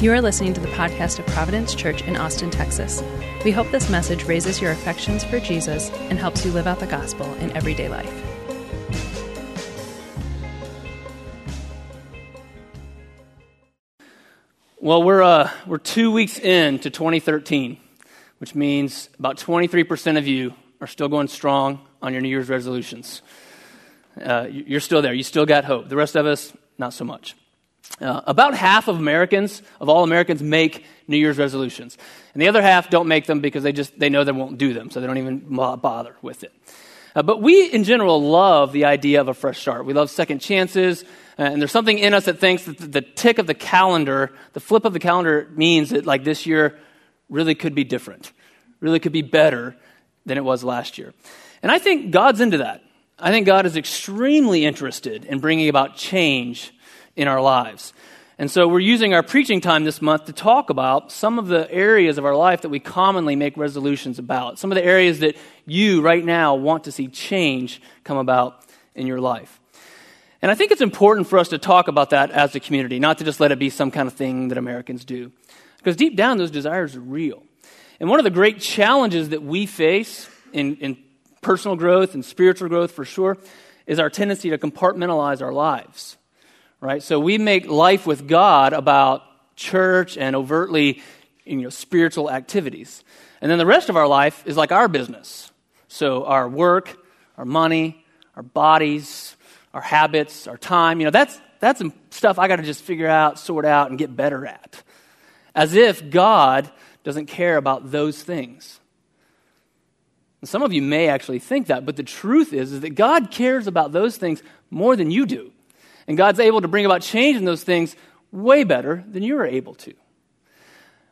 You are listening to the podcast of Providence Church in Austin, Texas. We hope this message raises your affections for Jesus and helps you live out the gospel in everyday life. Well, we're, uh, we're two weeks in to 2013, which means about 23% of you are still going strong on your New Year's resolutions. Uh, you're still there. You still got hope. The rest of us, not so much. Uh, about half of Americans, of all Americans, make New Year's resolutions, and the other half don't make them because they just they know they won't do them, so they don't even bother with it. Uh, but we, in general, love the idea of a fresh start. We love second chances, uh, and there's something in us that thinks that the tick of the calendar, the flip of the calendar, means that like this year really could be different, really could be better than it was last year. And I think God's into that. I think God is extremely interested in bringing about change in our lives. And so we're using our preaching time this month to talk about some of the areas of our life that we commonly make resolutions about. Some of the areas that you right now want to see change come about in your life. And I think it's important for us to talk about that as a community, not to just let it be some kind of thing that Americans do. Because deep down, those desires are real. And one of the great challenges that we face in, in personal growth and spiritual growth for sure is our tendency to compartmentalize our lives right? So we make life with God about church and overtly you know, spiritual activities. And then the rest of our life is like our business. So our work, our money, our bodies, our habits, our time, you know, that's, that's stuff I got to just figure out, sort out, and get better at. As if God doesn't care about those things. And some of you may actually think that, but the truth is, is that God cares about those things more than you do. And God's able to bring about change in those things way better than you are able to.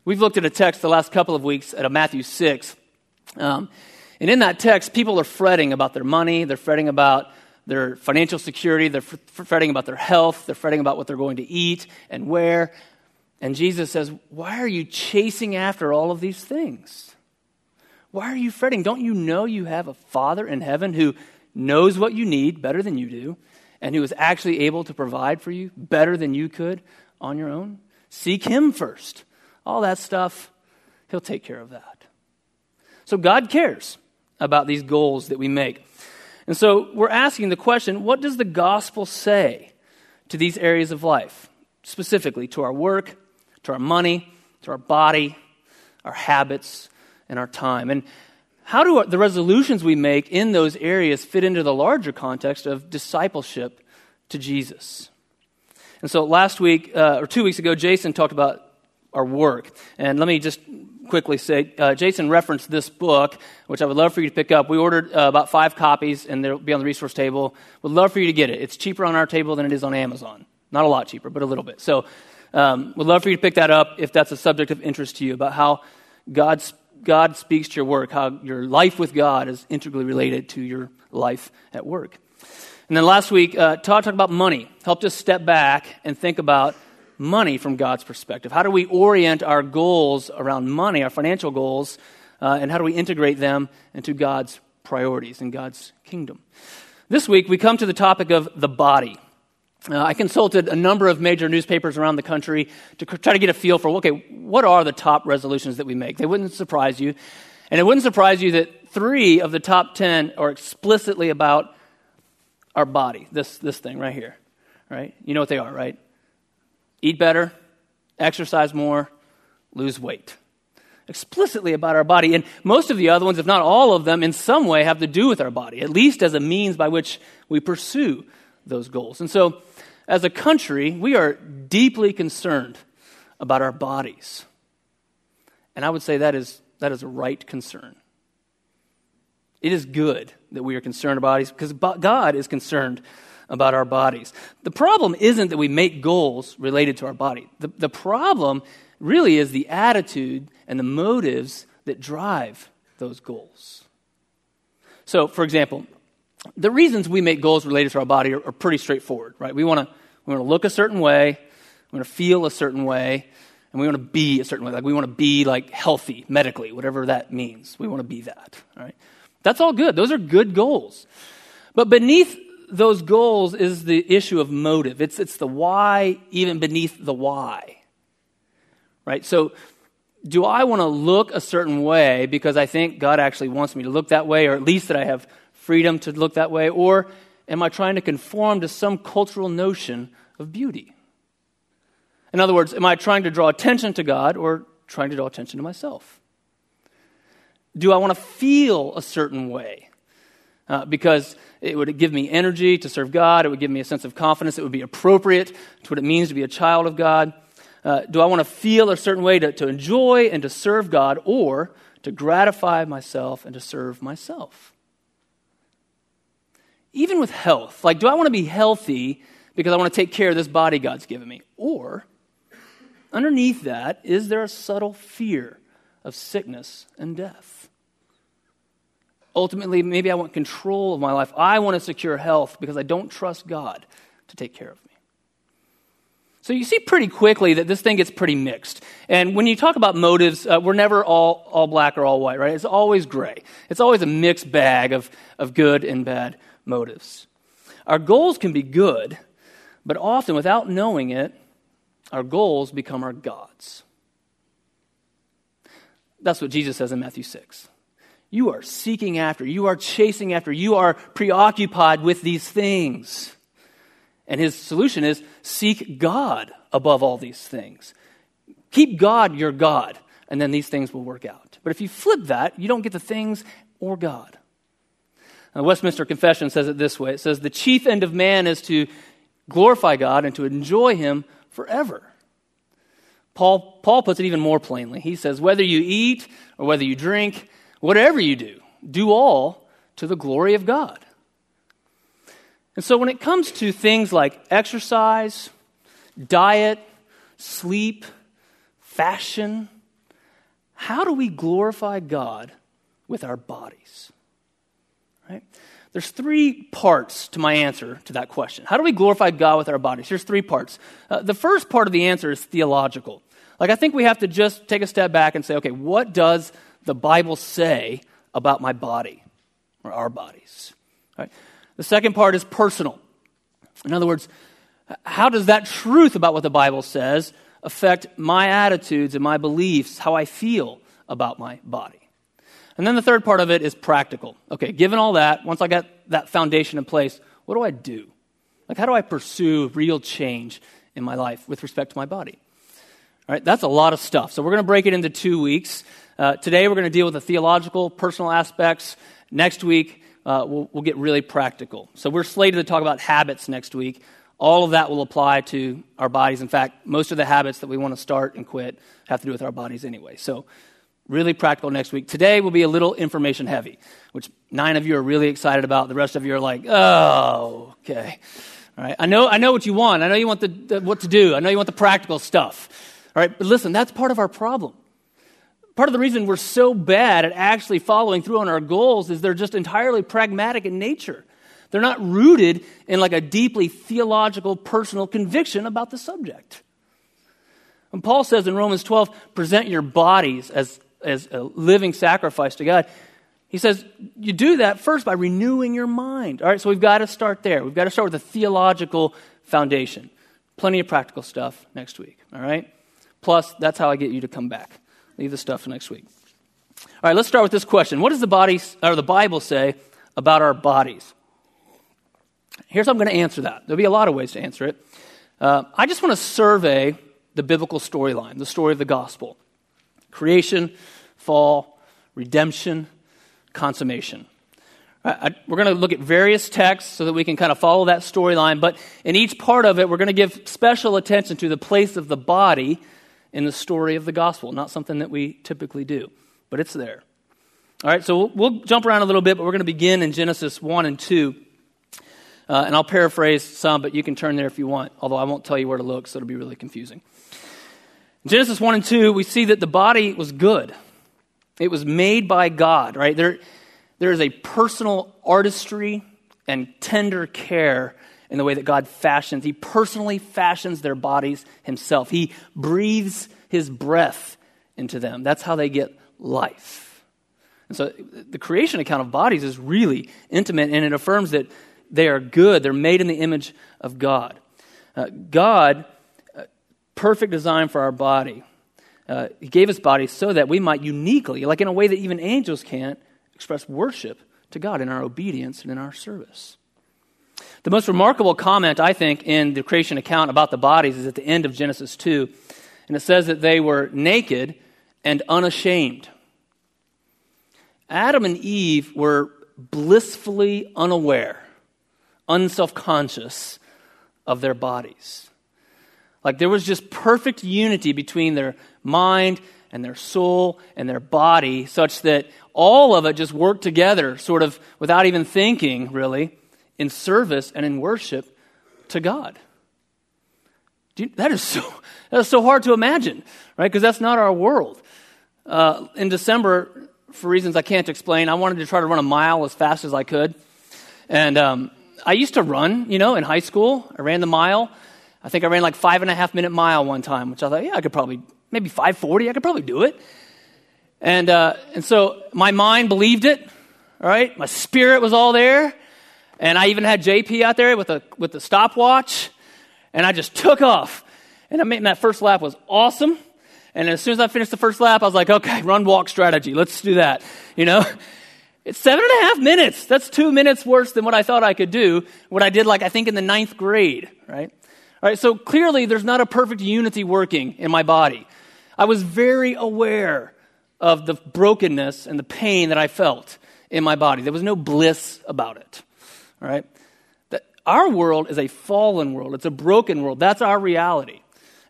We've looked at a text the last couple of weeks at Matthew 6. Um, and in that text, people are fretting about their money, they're fretting about their financial security, they're fretting about their health, they're fretting about what they're going to eat and where. And Jesus says, Why are you chasing after all of these things? Why are you fretting? Don't you know you have a Father in heaven who knows what you need better than you do? And who is actually able to provide for you better than you could on your own? Seek Him first. All that stuff, He'll take care of that. So God cares about these goals that we make. And so we're asking the question what does the gospel say to these areas of life? Specifically, to our work, to our money, to our body, our habits, and our time. And how do the resolutions we make in those areas fit into the larger context of discipleship to Jesus? And so last week, uh, or two weeks ago, Jason talked about our work. And let me just quickly say uh, Jason referenced this book, which I would love for you to pick up. We ordered uh, about five copies, and they'll be on the resource table. Would love for you to get it. It's cheaper on our table than it is on Amazon. Not a lot cheaper, but a little bit. So, um, would love for you to pick that up if that's a subject of interest to you about how God's God speaks to your work, how your life with God is integrally related to your life at work. And then last week, uh, Todd talked about money, helped us step back and think about money from God's perspective. How do we orient our goals around money, our financial goals, uh, and how do we integrate them into God's priorities and God's kingdom? This week, we come to the topic of the body. Uh, I consulted a number of major newspapers around the country to try to get a feel for okay, what are the top resolutions that we make? They wouldn't surprise you. And it wouldn't surprise you that three of the top 10 are explicitly about our body, this, this thing right here, right? You know what they are, right? Eat better, exercise more, lose weight. Explicitly about our body. And most of the other ones, if not all of them, in some way have to do with our body, at least as a means by which we pursue those goals. And so, as a country, we are deeply concerned about our bodies. And I would say that is, that is a right concern. It is good that we are concerned about bodies because God is concerned about our bodies. The problem isn't that we make goals related to our body. The, the problem really is the attitude and the motives that drive those goals. So, for example, the reasons we make goals related to our body are, are pretty straightforward, right? We want to we want to look a certain way, we want to feel a certain way, and we want to be a certain way. Like we want to be like healthy medically, whatever that means. We want to be that, right? That's all good. Those are good goals. But beneath those goals is the issue of motive. It's, it's the why, even beneath the why. right? So, do I want to look a certain way because I think God actually wants me to look that way, or at least that I have freedom to look that way? Or am I trying to conform to some cultural notion of beauty? In other words, am I trying to draw attention to God or trying to draw attention to myself? Do I want to feel a certain way? Uh, because it would give me energy to serve God, it would give me a sense of confidence, it would be appropriate to what it means to be a child of God. Uh, do I want to feel a certain way to, to enjoy and to serve God, or to gratify myself and to serve myself? Even with health, like, do I want to be healthy because I want to take care of this body God's given me? Or, underneath that, is there a subtle fear of sickness and death? Ultimately, maybe I want control of my life. I want to secure health because I don't trust God to take care of me. So you see pretty quickly that this thing gets pretty mixed. And when you talk about motives, uh, we're never all, all black or all white, right? It's always gray. It's always a mixed bag of, of good and bad motives. Our goals can be good, but often without knowing it, our goals become our gods. That's what Jesus says in Matthew 6. You are seeking after, you are chasing after, you are preoccupied with these things. And his solution is seek God above all these things. Keep God your God, and then these things will work out. But if you flip that, you don't get the things or God. Now, Westminster Confession says it this way it says, The chief end of man is to glorify God and to enjoy him forever. Paul, Paul puts it even more plainly. He says, Whether you eat or whether you drink, whatever you do, do all to the glory of God. And so when it comes to things like exercise, diet, sleep, fashion, how do we glorify God with our bodies? Right? There's three parts to my answer to that question. How do we glorify God with our bodies? Here's three parts. Uh, the first part of the answer is theological. Like, I think we have to just take a step back and say, okay, what does the Bible say about my body or our bodies? Right? The second part is personal. In other words, how does that truth about what the Bible says affect my attitudes and my beliefs, how I feel about my body? And then the third part of it is practical. Okay, given all that, once I got that foundation in place, what do I do? Like, how do I pursue real change in my life with respect to my body? All right, that's a lot of stuff. So we're going to break it into two weeks. Uh, today we're going to deal with the theological, personal aspects. Next week, uh, we'll, we'll get really practical. So we're slated to talk about habits next week. All of that will apply to our bodies. In fact, most of the habits that we want to start and quit have to do with our bodies anyway. So, really practical next week. Today will be a little information heavy, which nine of you are really excited about. The rest of you are like, oh, okay. All right. I know, I know what you want. I know you want the, the what to do. I know you want the practical stuff. All right. But listen, that's part of our problem part of the reason we're so bad at actually following through on our goals is they're just entirely pragmatic in nature. They're not rooted in like a deeply theological, personal conviction about the subject. And Paul says in Romans 12, present your bodies as, as a living sacrifice to God. He says, you do that first by renewing your mind. All right, so we've got to start there. We've got to start with a theological foundation. Plenty of practical stuff next week, all right? Plus, that's how I get you to come back. Leave the stuff for next week. All right, let's start with this question. What does the body or the Bible say about our bodies? Here's how I'm going to answer that. There'll be a lot of ways to answer it. Uh, I just want to survey the biblical storyline, the story of the gospel creation, fall, redemption, consummation. I, we're going to look at various texts so that we can kind of follow that storyline, but in each part of it, we're going to give special attention to the place of the body in the story of the gospel. Not something that we typically do, but it's there. All right, so we'll, we'll jump around a little bit, but we're going to begin in Genesis 1 and 2. Uh, and I'll paraphrase some, but you can turn there if you want, although I won't tell you where to look, so it'll be really confusing. In Genesis 1 and 2, we see that the body was good. It was made by God, right? There, there is a personal artistry and tender care in the way that God fashions. He personally fashions their bodies himself. He breathes his breath into them. That's how they get life. And so the creation account of bodies is really intimate and it affirms that they are good. They're made in the image of God. Uh, God, perfect design for our body. Uh, he gave us bodies so that we might uniquely, like in a way that even angels can't, express worship to God in our obedience and in our service. The most remarkable comment, I think, in the creation account about the bodies is at the end of Genesis 2. And it says that they were naked and unashamed. Adam and Eve were blissfully unaware, unself conscious of their bodies. Like there was just perfect unity between their mind and their soul and their body, such that all of it just worked together, sort of without even thinking, really, in service and in worship to God. You, that, is so, that is so hard to imagine, right? Because that's not our world. Uh, in December, for reasons I can't explain, I wanted to try to run a mile as fast as I could. And um, I used to run, you know, in high school. I ran the mile. I think I ran like five and a half minute mile one time, which I thought, yeah, I could probably, maybe 540, I could probably do it. And, uh, and so my mind believed it, all right? My spirit was all there. And I even had JP out there with a, with a stopwatch. And I just took off. And I made, that first lap was awesome. And as soon as I finished the first lap, I was like, okay, run walk strategy. Let's do that. You know? It's seven and a half minutes. That's two minutes worse than what I thought I could do. What I did, like, I think in the ninth grade, right? All right, so clearly there's not a perfect unity working in my body. I was very aware of the brokenness and the pain that I felt in my body. There was no bliss about it. All right? That our world is a fallen world, it's a broken world. That's our reality.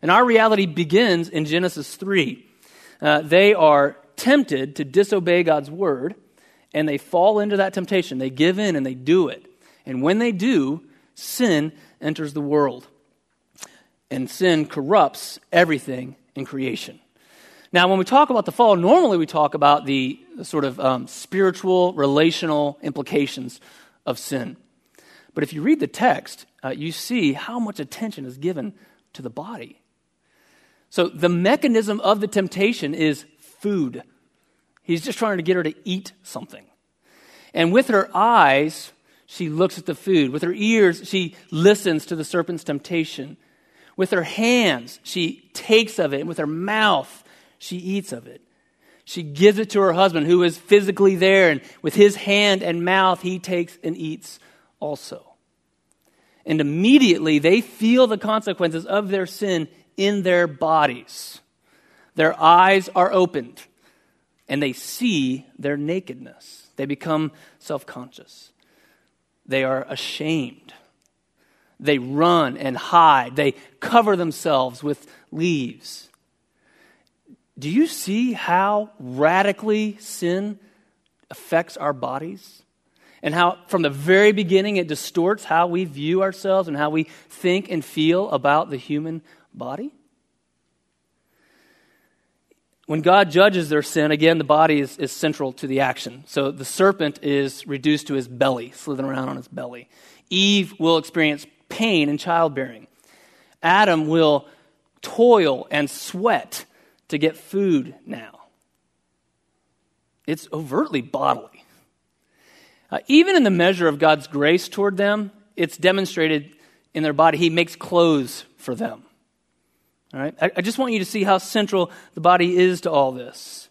And our reality begins in Genesis 3. Uh, they are tempted to disobey God's word, and they fall into that temptation. They give in and they do it. And when they do, sin enters the world. And sin corrupts everything in creation. Now, when we talk about the fall, normally we talk about the, sort of um, spiritual, relational implications of sin. But if you read the text, uh, you see how much attention is given to the body. So the mechanism of the temptation is food. He's just trying to get her to eat something. And with her eyes, she looks at the food. With her ears, she listens to the serpent's temptation. With her hands, she takes of it. And with her mouth, she eats of it. She gives it to her husband, who is physically there. And with his hand and mouth, he takes and eats also. And immediately they feel the consequences of their sin in their bodies. Their eyes are opened and they see their nakedness. They become self conscious. They are ashamed. They run and hide. They cover themselves with leaves. Do you see how radically sin affects our bodies? And how, from the very beginning, it distorts how we view ourselves and how we think and feel about the human body? When God judges their sin, again, the body is, is central to the action. So the serpent is reduced to his belly, slithering around on his belly. Eve will experience pain in childbearing. Adam will toil and sweat to get food now. It's overtly bodily. Uh, even in the measure of God's grace toward them, it's demonstrated in their body. He makes clothes for them. All right? I, I just want you to see how central the body is to all this.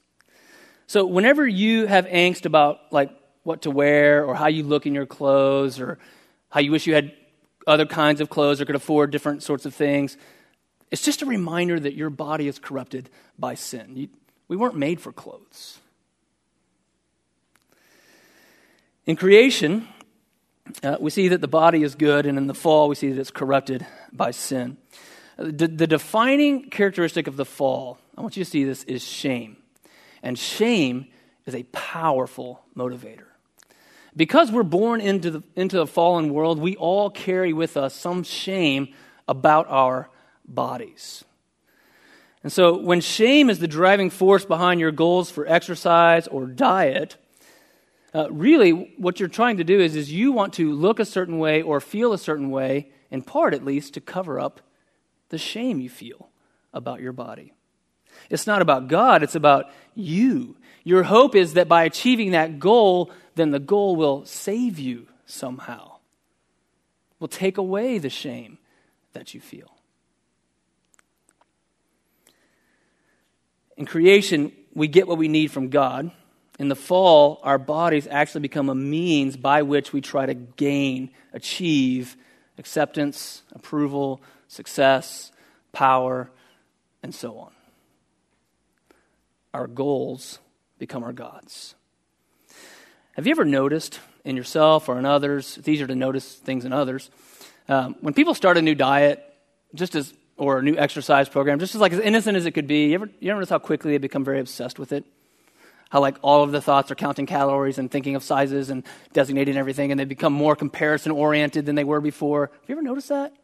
So, whenever you have angst about like what to wear or how you look in your clothes or how you wish you had other kinds of clothes or could afford different sorts of things, it's just a reminder that your body is corrupted by sin. You, we weren't made for clothes. In creation, uh, we see that the body is good, and in the fall, we see that it's corrupted by sin. The, the defining characteristic of the fall, I want you to see this, is shame. And shame is a powerful motivator. Because we're born into the, into a fallen world, we all carry with us some shame about our bodies. And so, when shame is the driving force behind your goals for exercise or diet, uh, really what you're trying to do is, is you want to look a certain way or feel a certain way, in part at least, to cover up the shame you feel about your body. It's not about God, it's about you. Your hope is that by achieving that goal, then the goal will save you somehow, will take away the shame that you feel. In creation, we get what we need from God. In the fall, our bodies actually become a means by which we try to gain, achieve acceptance, approval, success, power, and so on. Our goals become our gods. Have you ever noticed in yourself or in others, it's easier to notice things in others, um, when people start a new diet, just as or a new exercise program, just as like as innocent as it could be, you ever, you ever notice how quickly they become very obsessed with it? How like all of the thoughts are counting calories and thinking of sizes and designating everything, and they become more comparison oriented than they were before. Have you ever noticed that?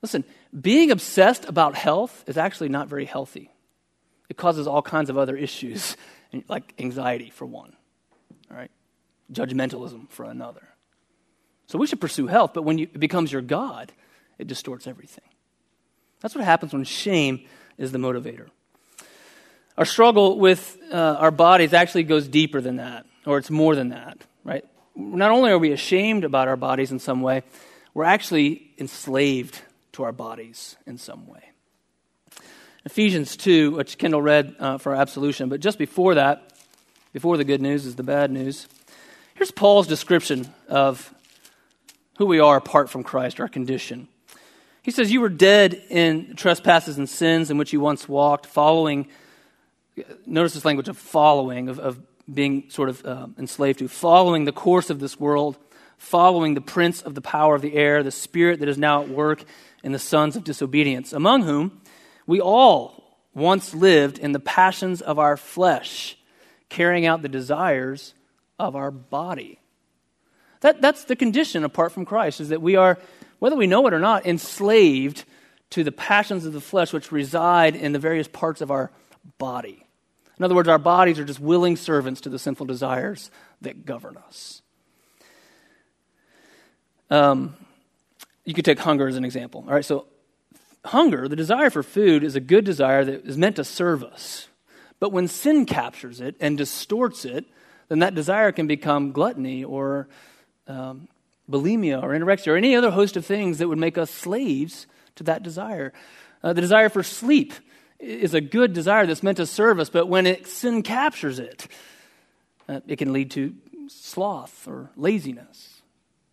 Listen, being obsessed about health is actually not very healthy. It causes all kinds of other issues, like anxiety for one, all right? Judgmentalism for another. So we should pursue health, but when you, it becomes your God, it distorts everything. That's what happens when shame is the motivator. Our struggle with uh, our bodies actually goes deeper than that, or it's more than that, right? Not only are we ashamed about our bodies in some way, we're actually enslaved to our bodies in some way. Ephesians 2, which Kendall read uh, for our absolution, but just before that, before the good news is the bad news, here's Paul's description of who we are apart from Christ, our condition. He says, You were dead in trespasses and sins in which you once walked, following, notice this language of following, of, of being sort of uh, enslaved to, following the course of this world, following the prince of the power of the air, the spirit that is now at work in the sons of disobedience, among whom we all once lived in the passions of our flesh, carrying out the desires of our body. That, that's the condition apart from Christ, is that we are, whether we know it or not, enslaved to the passions of the flesh which reside in the various parts of our body. In other words, our bodies are just willing servants to the sinful desires that govern us. Um, you could take hunger as an example. All right, so hunger, the desire for food, is a good desire that is meant to serve us. But when sin captures it and distorts it, then that desire can become gluttony or um, bulimia or anorexia or any other host of things that would make us slaves to that desire. Uh, the desire for sleep is a good desire that's meant to serve us, but when it, sin captures it, uh, it can lead to sloth or laziness.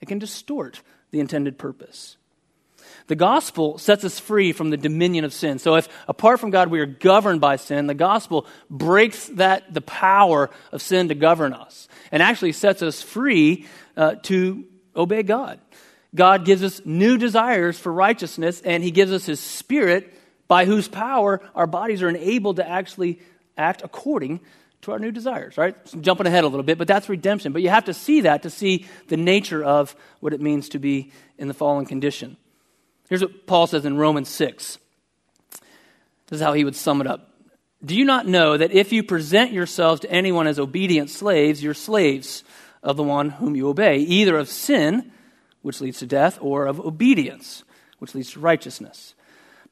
It can distort the intended purpose. The gospel sets us free from the dominion of sin. So if apart from God we are governed by sin, the gospel breaks that the power of sin to govern us and actually sets us free uh, to obey God. God gives us new desires for righteousness, and He gives us His Spirit by whose power our bodies are enabled to actually act according to our new desires, right? So I'm jumping ahead a little bit, but that's redemption. But you have to see that to see the nature of what it means to be in the fallen condition. Here's what Paul says in Romans 6. This is how he would sum it up. Do you not know that if you present yourselves to anyone as obedient slaves, you're slaves of the one whom you obey, either of sin, which leads to death, or of obedience, which leads to righteousness.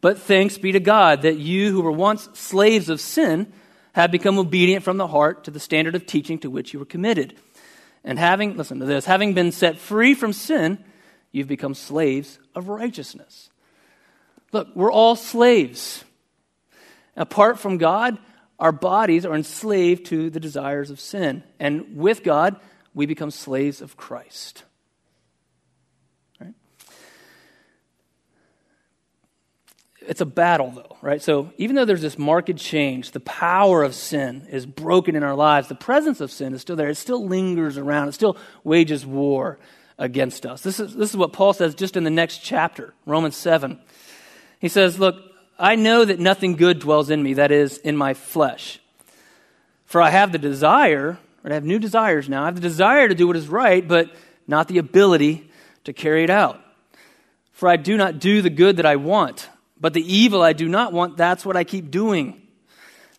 But thanks be to God that you who were once slaves of sin have become obedient from the heart to the standard of teaching to which you were committed. And having, listen to this, having been set free from sin, you've become slaves of righteousness. Look, we're all slaves. Apart from God, our bodies are enslaved to the desires of sin. And with God, we become slaves of Christ. Right? It's a battle, though, right? So even though there's this marked change, the power of sin is broken in our lives, the presence of sin is still there. It still lingers around, it still wages war against us. This is, this is what Paul says just in the next chapter, Romans 7. He says, Look, I know that nothing good dwells in me, that is, in my flesh. For I have the desire or I have new desires now. I have the desire to do what is right, but not the ability to carry it out. For I do not do the good that I want, but the evil I do not want, that's what I keep doing.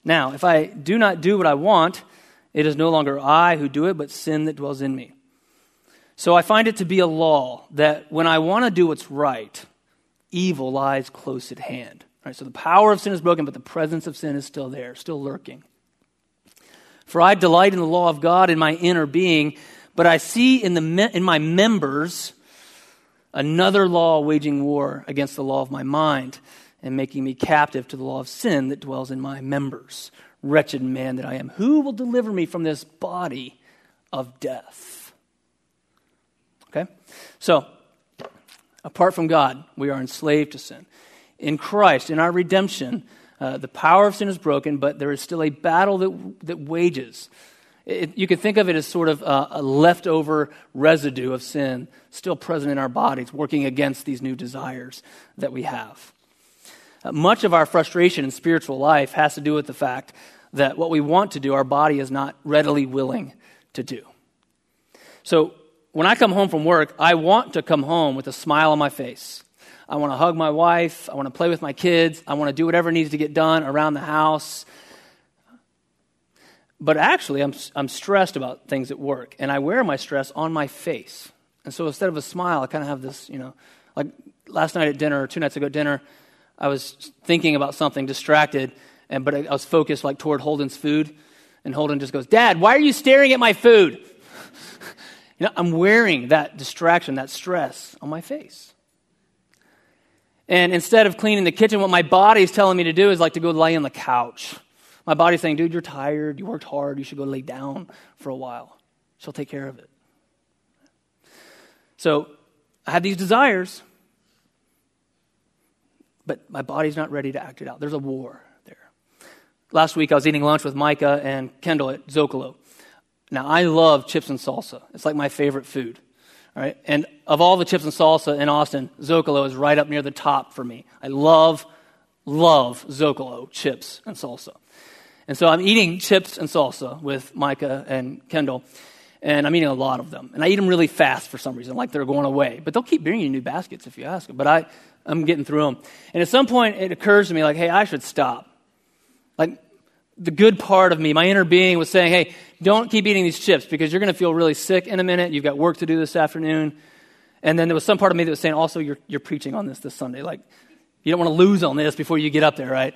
Now, if I do not do what I want, it is no longer I who do it, but sin that dwells in me. So I find it to be a law that when I want to do what's right, evil lies close at hand. Right, so the power of sin is broken, but the presence of sin is still there, still lurking. For I delight in the law of God in my inner being, but I see in, the, in my members another law waging war against the law of my mind and making me captive to the law of sin that dwells in my members. Wretched man that I am, who will deliver me from this body of death? Okay? So, apart from God, we are enslaved to sin. In Christ, in our redemption, uh, the power of sin is broken, but there is still a battle that, that wages. It, you can think of it as sort of a, a leftover residue of sin still present in our bodies, working against these new desires that we have. Uh, much of our frustration in spiritual life has to do with the fact that what we want to do, our body is not readily willing to do. So when I come home from work, I want to come home with a smile on my face. I want to hug my wife. I want to play with my kids. I want to do whatever needs to get done around the house. But actually, I'm, I'm stressed about things at work, and I wear my stress on my face. And so instead of a smile, I kind of have this, you know, like last night at dinner or two nights ago at dinner, I was thinking about something, distracted, and but I, I was focused like toward Holden's food, and Holden just goes, "Dad, why are you staring at my food?" You know, I'm wearing that distraction, that stress on my face. And instead of cleaning the kitchen, what my body's telling me to do is like to go lay on the couch. My body's saying, dude, you're tired, you worked hard, you should go lay down for a while. She'll take care of it. So I have these desires, but my body's not ready to act it out. There's a war there. Last week I was eating lunch with Micah and Kendall at Zocalo. Now I love chips and salsa. It's like my favorite food. All right? And of all the chips and salsa in Austin, Zocalo is right up near the top for me. I love, love Zocalo chips and salsa. And so I'm eating chips and salsa with Micah and Kendall, and I'm eating a lot of them. And I eat them really fast for some reason, like they're going away. But they'll keep bringing you new baskets if you ask them. But I, I'm getting through them. And at some point, it occurs to me, like, hey, I should stop. Like, the good part of me, my inner being, was saying, hey, don't keep eating these chips because you're going to feel really sick in a minute. You've got work to do this afternoon. And then there was some part of me that was saying, also, you're, you're preaching on this this Sunday. Like, you don't want to lose on this before you get up there, right?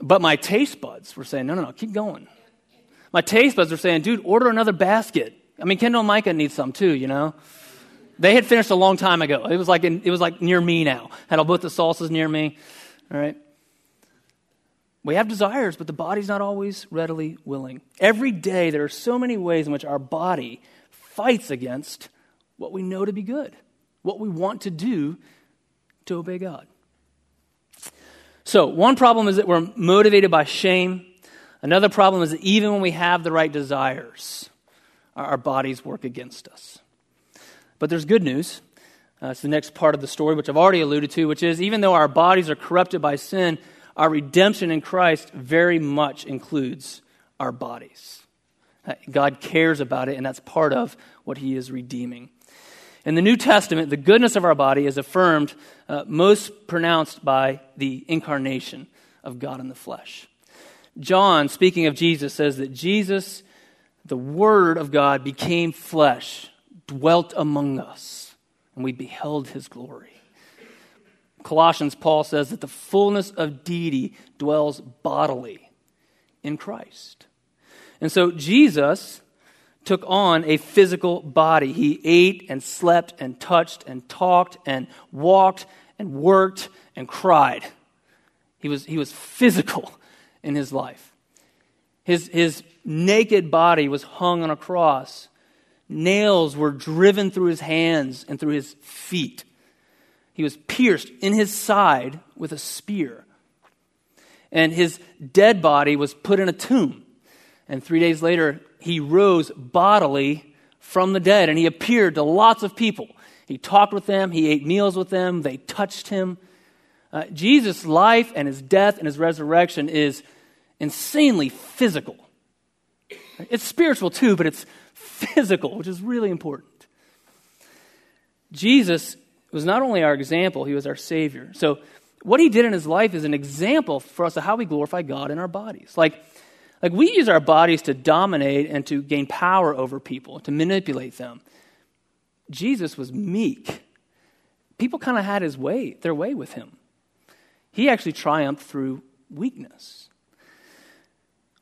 But my taste buds were saying, no, no, no, keep going. My taste buds were saying, dude, order another basket. I mean, Kendall and Micah need some too, you know? They had finished a long time ago. It was like, in, it was like near me now. Had all both the salsas near me. All right? We have desires, but the body's not always readily willing. Every day, there are so many ways in which our body fights against what we know to be good, what we want to do to obey God. So, one problem is that we're motivated by shame. Another problem is that even when we have the right desires, our bodies work against us. But there's good news. Uh, it's the next part of the story, which I've already alluded to, which is even though our bodies are corrupted by sin, our redemption in Christ very much includes our bodies. Uh, God cares about it, and that's part of what He is redeeming. In the New Testament, the goodness of our body is affirmed uh, most pronounced by the incarnation of God in the flesh. John, speaking of Jesus, says that Jesus, the Word of God, became flesh, dwelt among us, and we beheld his glory. Colossians, Paul says that the fullness of deity dwells bodily in Christ. And so Jesus took on a physical body. He ate and slept and touched and talked and walked and worked and cried. He was, he was physical in his life. His, his naked body was hung on a cross. Nails were driven through his hands and through his feet. He was pierced in his side with a spear. And his dead body was put in a tomb. And three days later, he rose bodily from the dead and he appeared to lots of people. He talked with them, he ate meals with them, they touched him. Uh, Jesus' life and his death and his resurrection is insanely physical. It's spiritual too, but it's physical, which is really important. Jesus was not only our example, he was our Savior. So, what he did in his life is an example for us of how we glorify God in our bodies. Like, like we use our bodies to dominate and to gain power over people, to manipulate them. Jesus was meek. People kind of had his way, their way with him. He actually triumphed through weakness.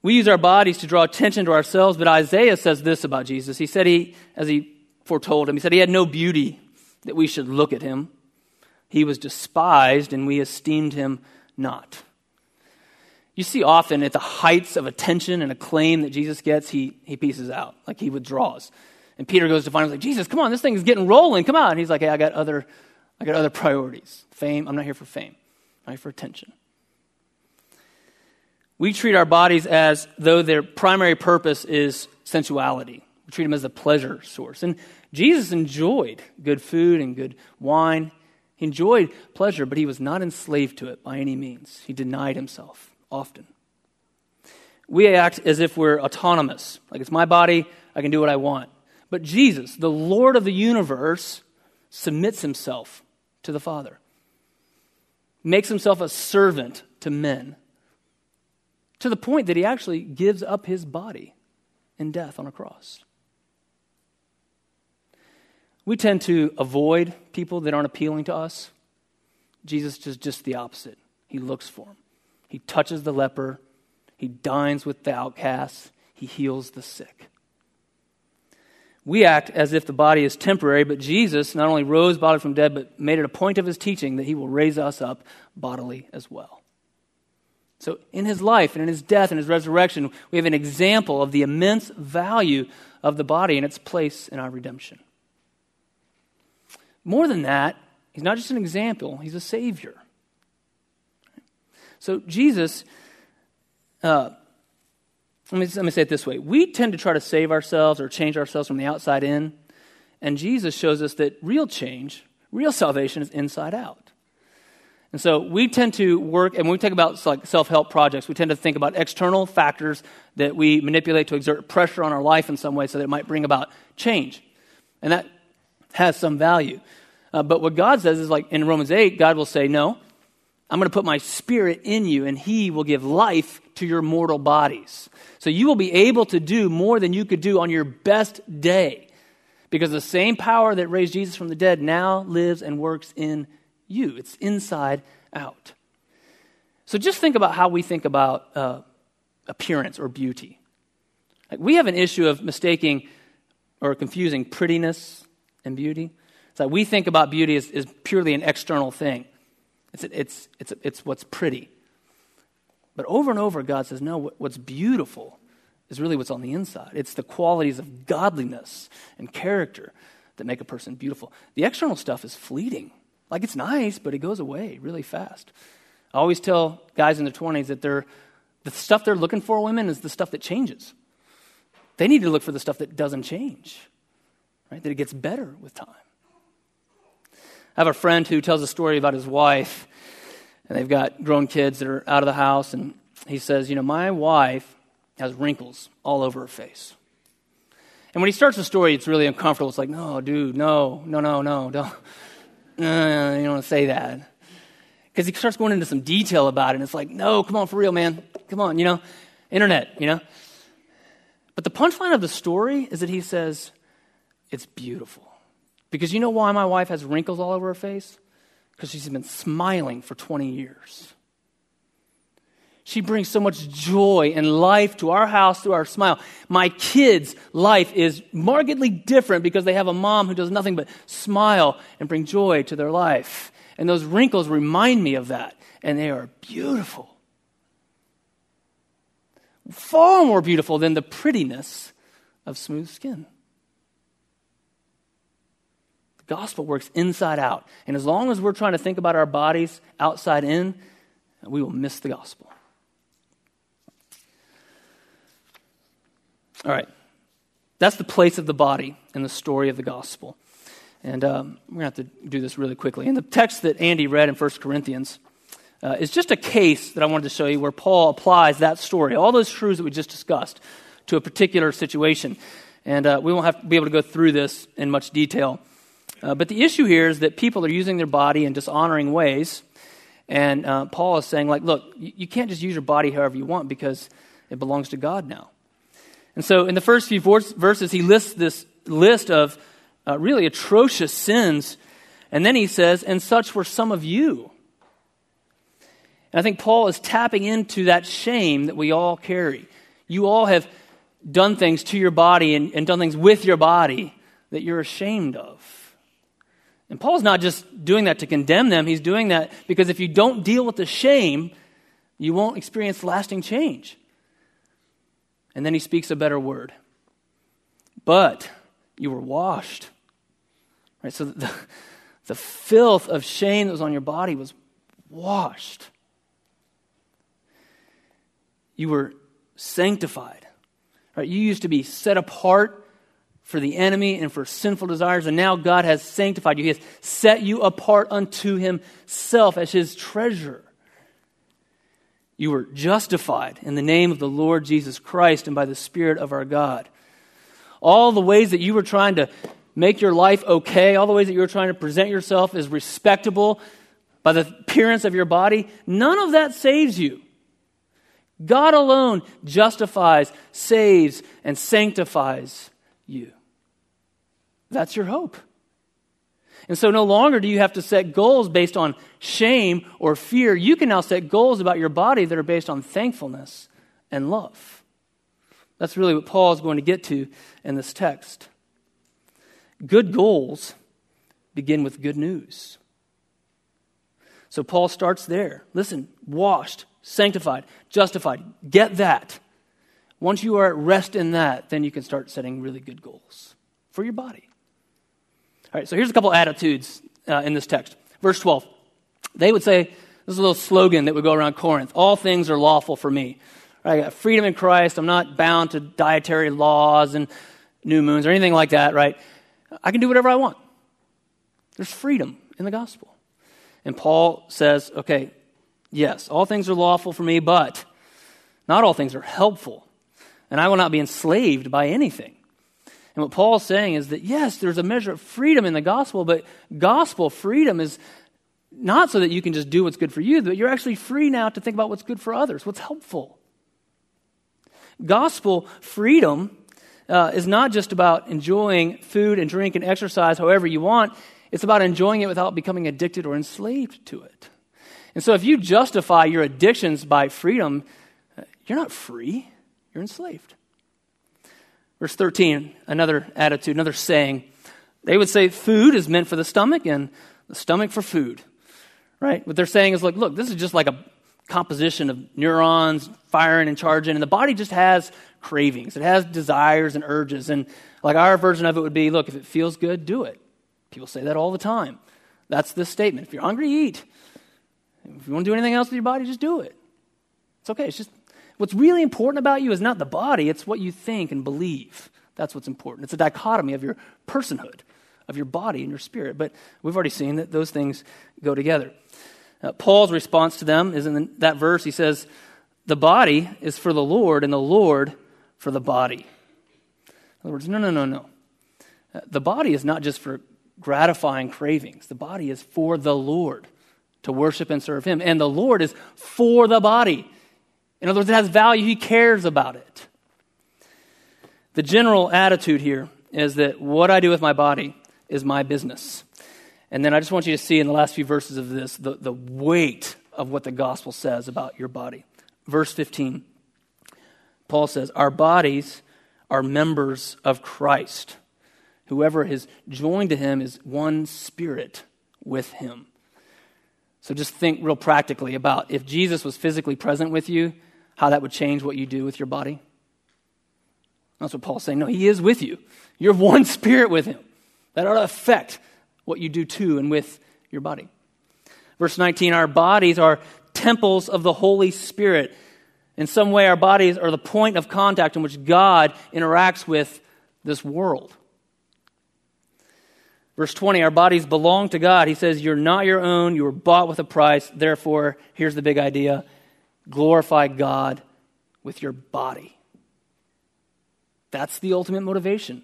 We use our bodies to draw attention to ourselves, but Isaiah says this about Jesus. He said he, as he foretold him, he said he had no beauty that we should look at him, He was despised, and we esteemed him not. You see often at the heights of attention and acclaim that Jesus gets, he, he pieces out, like he withdraws. And Peter goes to find him, like, Jesus, come on, this thing is getting rolling. Come on. And he's like, hey, I got other, I got other priorities. Fame, I'm not here for fame. I'm here for attention. We treat our bodies as though their primary purpose is sensuality. We treat them as a pleasure source. And Jesus enjoyed good food and good wine. He enjoyed pleasure, but he was not enslaved to it by any means. He denied himself often. We act as if we're autonomous, like it's my body, I can do what I want. But Jesus, the Lord of the universe, submits himself to the Father, makes himself a servant to men, to the point that he actually gives up his body in death on a cross. We tend to avoid people that aren't appealing to us. Jesus does just the opposite. He looks for them. He touches the leper. He dines with the outcasts. He heals the sick. We act as if the body is temporary, but Jesus not only rose bodily from dead, but made it a point of his teaching that he will raise us up bodily as well. So, in his life and in his death and his resurrection, we have an example of the immense value of the body and its place in our redemption. More than that, he's not just an example, he's a savior. So, Jesus, uh, let, me, let me say it this way we tend to try to save ourselves or change ourselves from the outside in, and Jesus shows us that real change, real salvation, is inside out. And so we tend to work, and when we talk about like self-help projects, we tend to think about external factors that we manipulate to exert pressure on our life in some way so that it might bring about change. And that has some value. Uh, but what God says is like in Romans 8, God will say, No, I'm going to put my spirit in you, and he will give life to your mortal bodies. So you will be able to do more than you could do on your best day. Because the same power that raised Jesus from the dead now lives and works in you. It's inside out. So just think about how we think about uh, appearance or beauty. Like we have an issue of mistaking or confusing prettiness and beauty. So we think about beauty as, as purely an external thing. It's, it's, it's, it's what's pretty. But over and over, God says, no, what's beautiful is really what's on the inside. It's the qualities of godliness and character that make a person beautiful. The external stuff is fleeting. Like it's nice, but it goes away really fast. I always tell guys in their 20s that they're, the stuff they're looking for women is the stuff that changes. They need to look for the stuff that doesn't change, right? That it gets better with time. I have a friend who tells a story about his wife, and they've got grown kids that are out of the house, and he says, You know, my wife has wrinkles all over her face. And when he starts the story, it's really uncomfortable. It's like, No, dude, no, no, no, no, don't. You don't want to say that. Because he starts going into some detail about it, and it's like, No, come on, for real, man. Come on, you know, internet, you know. But the punchline of the story is that he says, It's beautiful. Because you know why my wife has wrinkles all over her face? Because she's been smiling for 20 years. She brings so much joy and life to our house through our smile. My kids' life is markedly different because they have a mom who does nothing but smile and bring joy to their life. And those wrinkles remind me of that, and they are beautiful. Far more beautiful than the prettiness of smooth skin gospel works inside out. And as long as we're trying to think about our bodies outside in, we will miss the gospel. All right. That's the place of the body in the story of the gospel. And um, we're going to have to do this really quickly. And the text that Andy read in 1 Corinthians uh, is just a case that I wanted to show you where Paul applies that story, all those truths that we just discussed, to a particular situation. And uh, we won't have to be able to go through this in much detail. Uh, but the issue here is that people are using their body in dishonoring ways. And uh, Paul is saying, like, look, you, you, can't just use your body however you want because it belongs to God now. And so in the first few verses, he lists this list of uh, really atrocious sins. And then he says, and such were some of you. And I think Paul is tapping into that shame that we all carry. You all have done things to your body and, and done things with your body that you're ashamed of. And Paul's not just doing that to condemn them, he's doing that because if you don't deal with the shame, you won't experience lasting change. And then he speaks a better word. But you were washed. Right? So the, the filth of shame that was on your body was washed. You were sanctified. Right? You used to be set apart for the enemy and for sinful desires, and now God has sanctified you. He has set you apart unto Himself as His treasure. You were justified in the name of the Lord Jesus Christ and by the Spirit of our God. All the ways that you were trying to make your life okay, all the ways that you were trying to present yourself as respectable by the appearance of your body, none of that saves you. God alone justifies, saves, and sanctifies you. That's your hope. And so no longer do you have to set goals based on shame or fear. You can now set goals about your body that are based on thankfulness and love. That's really what Paul is going to get to in this text. Good goals begin with good news. So Paul starts there. Listen, washed, sanctified, justified. Get that. Once you are at rest in that, then you can start setting really good goals for your body. All right, so here's a couple attitudes uh, in this text. Verse 12. They would say, this is a little slogan that would go around Corinth all things are lawful for me. Right, I got freedom in Christ. I'm not bound to dietary laws and new moons or anything like that, right? I can do whatever I want. There's freedom in the gospel. And Paul says, okay, yes, all things are lawful for me, but not all things are helpful. And I will not be enslaved by anything. And what Paul's saying is that, yes, there's a measure of freedom in the gospel, but gospel freedom is not so that you can just do what's good for you, but you're actually free now to think about what's good for others, what's helpful. Gospel freedom uh, is not just about enjoying food and drink and exercise however you want, it's about enjoying it without becoming addicted or enslaved to it. And so if you justify your addictions by freedom, uh, you're not free, you're enslaved. Verse 13, another attitude, another saying. They would say food is meant for the stomach and the stomach for food. Right? What they're saying is, like, look, this is just like a composition of neurons firing and charging, and the body just has cravings. It has desires and urges. And like our version of it would be look, if it feels good, do it. People say that all the time. That's this statement. If you're hungry, eat. If you want to do anything else with your body, just do it. It's okay. It's just what's really important about you is not the body, it's what you think and believe. That's what's important. It's a dichotomy of your personhood, of your body and your spirit. But we've already seen that those things go together. Uh, Paul's response to them is in that verse. He says, The body is for the Lord, and the Lord for the body. In other words, no, no, no, no. Uh, the body is not just for gratifying cravings, the body is for the Lord to worship and serve Him. And the Lord is for the body. In other words, it has value, He cares about it. The general attitude here is that what I do with my body is my business. And then I just want you to see in the last few verses of this the, the weight of what the gospel says about your body. Verse 15 Paul says, Our bodies are members of Christ. Whoever is joined to him is one spirit with him. So just think real practically about if Jesus was physically present with you, how that would change what you do with your body. That's what Paul's saying. No, he is with you. You're one spirit with him. That ought to affect what you do to and with your body. Verse 19 Our bodies are temples of the Holy Spirit. In some way, our bodies are the point of contact in which God interacts with this world. Verse 20, our bodies belong to God. He says, You're not your own, you were bought with a price. Therefore, here's the big idea glorify God with your body. That's the ultimate motivation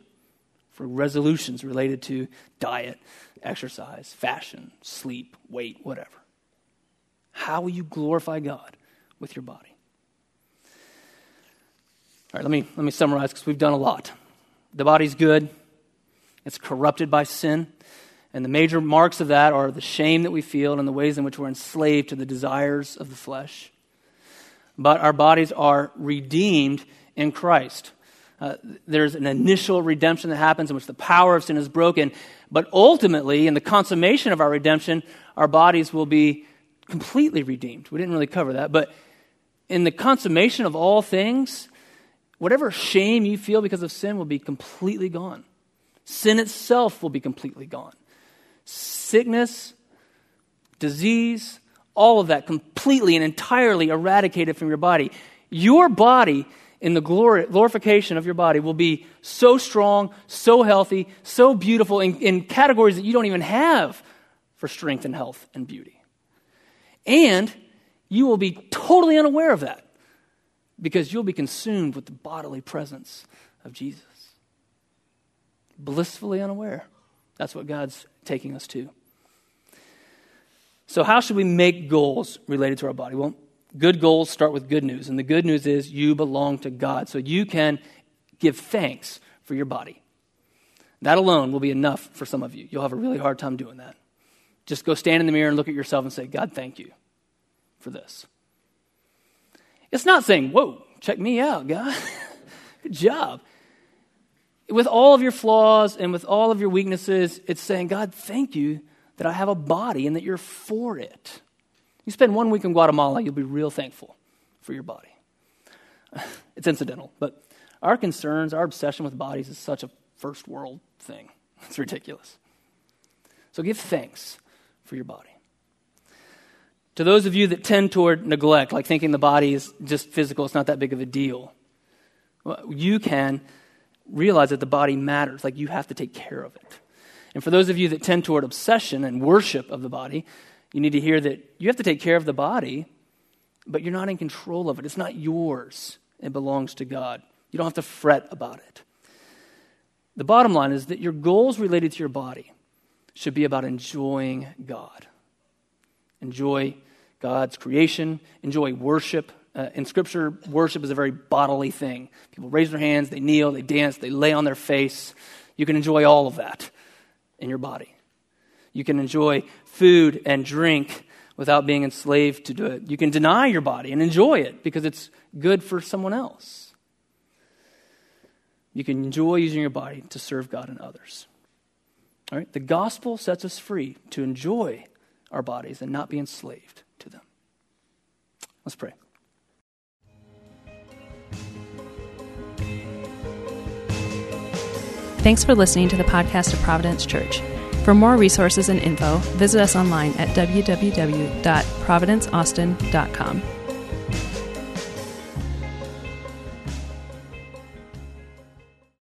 for resolutions related to diet, exercise, fashion, sleep, weight, whatever. How will you glorify God with your body? All right, let me, let me summarize because we've done a lot. The body's good, it's corrupted by sin. And the major marks of that are the shame that we feel and the ways in which we're enslaved to the desires of the flesh. But our bodies are redeemed in Christ. Uh, there's an initial redemption that happens in which the power of sin is broken. But ultimately, in the consummation of our redemption, our bodies will be completely redeemed. We didn't really cover that. But in the consummation of all things, whatever shame you feel because of sin will be completely gone. Sin itself will be completely gone. Sickness, disease, all of that completely and entirely eradicated from your body. Your body, in the glorification of your body, will be so strong, so healthy, so beautiful in, in categories that you don't even have for strength and health and beauty. And you will be totally unaware of that because you'll be consumed with the bodily presence of Jesus. Blissfully unaware. That's what God's taking us to. So, how should we make goals related to our body? Well, good goals start with good news. And the good news is you belong to God. So, you can give thanks for your body. That alone will be enough for some of you. You'll have a really hard time doing that. Just go stand in the mirror and look at yourself and say, God, thank you for this. It's not saying, whoa, check me out, God. Good job. With all of your flaws and with all of your weaknesses, it's saying, God, thank you that I have a body and that you're for it. You spend one week in Guatemala, you'll be real thankful for your body. It's incidental, but our concerns, our obsession with bodies is such a first world thing. It's ridiculous. So give thanks for your body. To those of you that tend toward neglect, like thinking the body is just physical, it's not that big of a deal, you can realize that the body matters, like you have to take care of it. And for those of you that tend toward obsession and worship of the body, you need to hear that you have to take care of the body, but you're not in control of it. It's not yours, it belongs to God. You don't have to fret about it. The bottom line is that your goals related to your body should be about enjoying God. Enjoy God's creation, enjoy worship. Uh, in Scripture, worship is a very bodily thing. People raise their hands, they kneel, they dance, they lay on their face. You can enjoy all of that in your body. You can enjoy food and drink without being enslaved to do it. You can deny your body and enjoy it because it's good for someone else. You can enjoy using your body to serve God and others. All right? The gospel sets us free to enjoy our bodies and not be enslaved to them. Let's pray. Thanks for listening to the podcast of Providence Church. For more resources and info, visit us online at www.providenceaustin.com.